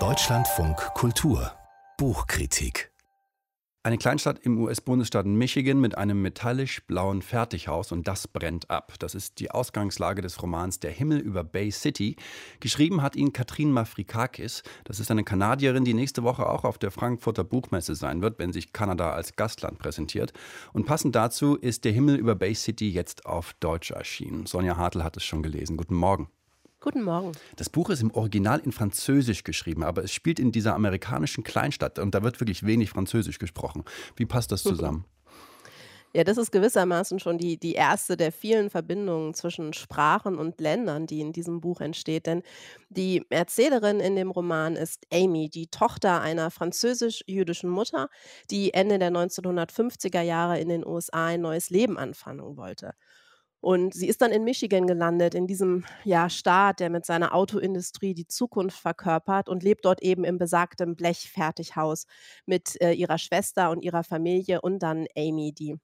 Deutschlandfunk Kultur Buchkritik eine Kleinstadt im US-Bundesstaat Michigan mit einem metallisch-blauen Fertighaus und das brennt ab. Das ist die Ausgangslage des Romans Der Himmel über Bay City. Geschrieben hat ihn Katrin Mafrikakis. Das ist eine Kanadierin, die nächste Woche auch auf der Frankfurter Buchmesse sein wird, wenn sich Kanada als Gastland präsentiert. Und passend dazu ist Der Himmel über Bay City jetzt auf Deutsch erschienen. Sonja Hartl hat es schon gelesen. Guten Morgen. Guten Morgen. Das Buch ist im Original in Französisch geschrieben, aber es spielt in dieser amerikanischen Kleinstadt und da wird wirklich wenig Französisch gesprochen. Wie passt das zusammen? Ja, das ist gewissermaßen schon die, die erste der vielen Verbindungen zwischen Sprachen und Ländern, die in diesem Buch entsteht. Denn die Erzählerin in dem Roman ist Amy, die Tochter einer französisch-jüdischen Mutter, die Ende der 1950er Jahre in den USA ein neues Leben anfangen wollte. Und sie ist dann in Michigan gelandet, in diesem ja, Staat, der mit seiner Autoindustrie die Zukunft verkörpert und lebt dort eben im besagten Blechfertighaus mit äh, ihrer Schwester und ihrer Familie und dann Amy, die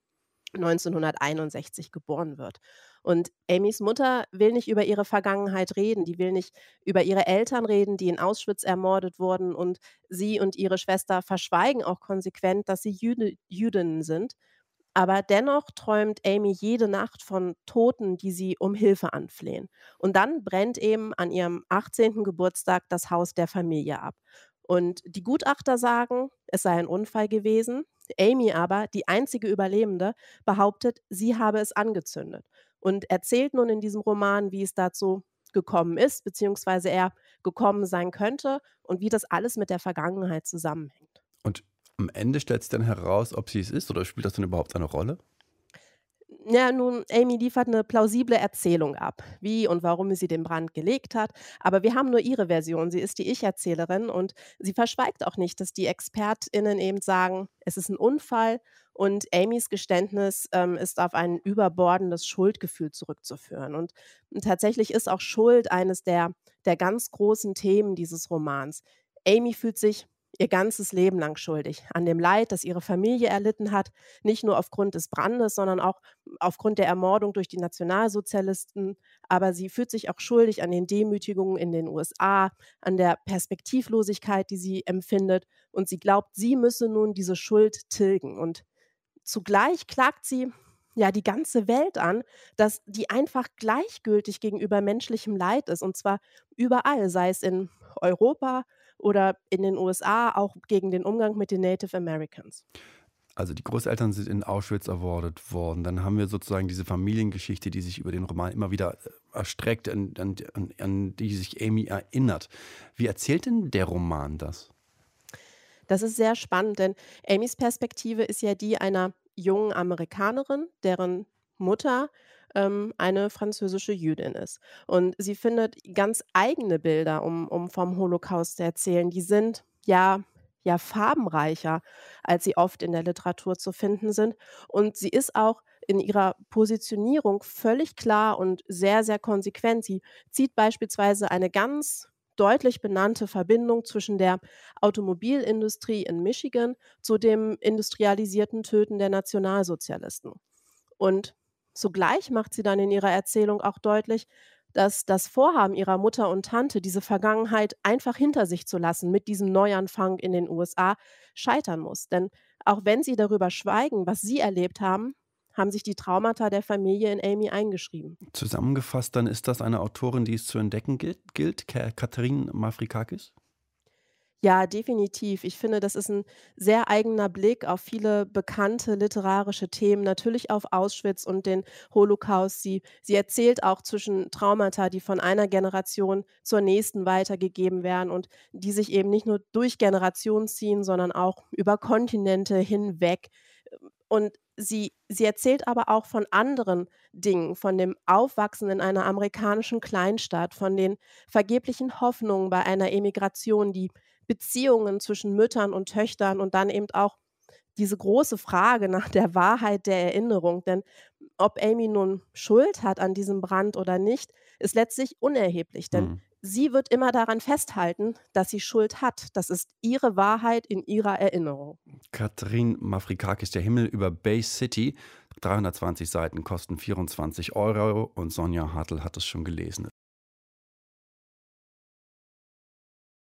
1961 geboren wird. Und Amys Mutter will nicht über ihre Vergangenheit reden, die will nicht über ihre Eltern reden, die in Auschwitz ermordet wurden. Und sie und ihre Schwester verschweigen auch konsequent, dass sie Jüdinnen sind. Aber dennoch träumt Amy jede Nacht von Toten, die sie um Hilfe anflehen. Und dann brennt eben an ihrem 18. Geburtstag das Haus der Familie ab. Und die Gutachter sagen, es sei ein Unfall gewesen. Amy aber, die einzige Überlebende, behauptet, sie habe es angezündet und erzählt nun in diesem Roman, wie es dazu gekommen ist, beziehungsweise er gekommen sein könnte und wie das alles mit der Vergangenheit zusammenhängt. Und am Ende stellt sich dann heraus, ob sie es ist oder spielt das dann überhaupt eine Rolle? Ja, nun, Amy liefert eine plausible Erzählung ab, wie und warum sie den Brand gelegt hat. Aber wir haben nur ihre Version. Sie ist die Ich-Erzählerin und sie verschweigt auch nicht, dass die ExpertInnen eben sagen, es ist ein Unfall und Amys Geständnis ähm, ist auf ein überbordendes Schuldgefühl zurückzuführen. Und, und tatsächlich ist auch Schuld eines der, der ganz großen Themen dieses Romans. Amy fühlt sich ihr ganzes Leben lang schuldig an dem Leid, das ihre Familie erlitten hat, nicht nur aufgrund des Brandes, sondern auch aufgrund der Ermordung durch die Nationalsozialisten. Aber sie fühlt sich auch schuldig an den Demütigungen in den USA, an der Perspektivlosigkeit, die sie empfindet. Und sie glaubt, sie müsse nun diese Schuld tilgen. Und zugleich klagt sie ja die ganze Welt an, dass die einfach gleichgültig gegenüber menschlichem Leid ist. Und zwar überall, sei es in Europa, oder in den USA auch gegen den Umgang mit den Native Americans. Also die Großeltern sind in Auschwitz erwordet worden. Dann haben wir sozusagen diese Familiengeschichte, die sich über den Roman immer wieder äh, erstreckt, an, an, an die sich Amy erinnert. Wie erzählt denn der Roman das? Das ist sehr spannend, denn Amys Perspektive ist ja die einer jungen Amerikanerin, deren Mutter ähm, eine französische Jüdin ist. Und sie findet ganz eigene Bilder, um, um vom Holocaust zu erzählen. Die sind ja ja farbenreicher, als sie oft in der Literatur zu finden sind. Und sie ist auch in ihrer Positionierung völlig klar und sehr, sehr konsequent. Sie zieht beispielsweise eine ganz deutlich benannte Verbindung zwischen der Automobilindustrie in Michigan zu dem industrialisierten Töten der Nationalsozialisten. Und Zugleich macht sie dann in ihrer Erzählung auch deutlich, dass das Vorhaben ihrer Mutter und Tante, diese Vergangenheit einfach hinter sich zu lassen mit diesem Neuanfang in den USA, scheitern muss. Denn auch wenn sie darüber schweigen, was sie erlebt haben, haben sich die Traumata der Familie in Amy eingeschrieben. Zusammengefasst, dann ist das eine Autorin, die es zu entdecken gilt, gilt Katharin Mafrikakis? Ja, definitiv. Ich finde, das ist ein sehr eigener Blick auf viele bekannte literarische Themen, natürlich auf Auschwitz und den Holocaust. Sie sie erzählt auch zwischen Traumata, die von einer Generation zur nächsten weitergegeben werden und die sich eben nicht nur durch Generationen ziehen, sondern auch über Kontinente hinweg. Und sie sie erzählt aber auch von anderen Dingen, von dem Aufwachsen in einer amerikanischen Kleinstadt, von den vergeblichen Hoffnungen bei einer Emigration, die Beziehungen zwischen Müttern und Töchtern und dann eben auch diese große Frage nach der Wahrheit der Erinnerung. Denn ob Amy nun Schuld hat an diesem Brand oder nicht, ist letztlich unerheblich. Denn mhm. sie wird immer daran festhalten, dass sie Schuld hat. Das ist ihre Wahrheit in ihrer Erinnerung. Katrin Mafrikakis, Der Himmel über Bay City. 320 Seiten kosten 24 Euro und Sonja Hartl hat es schon gelesen.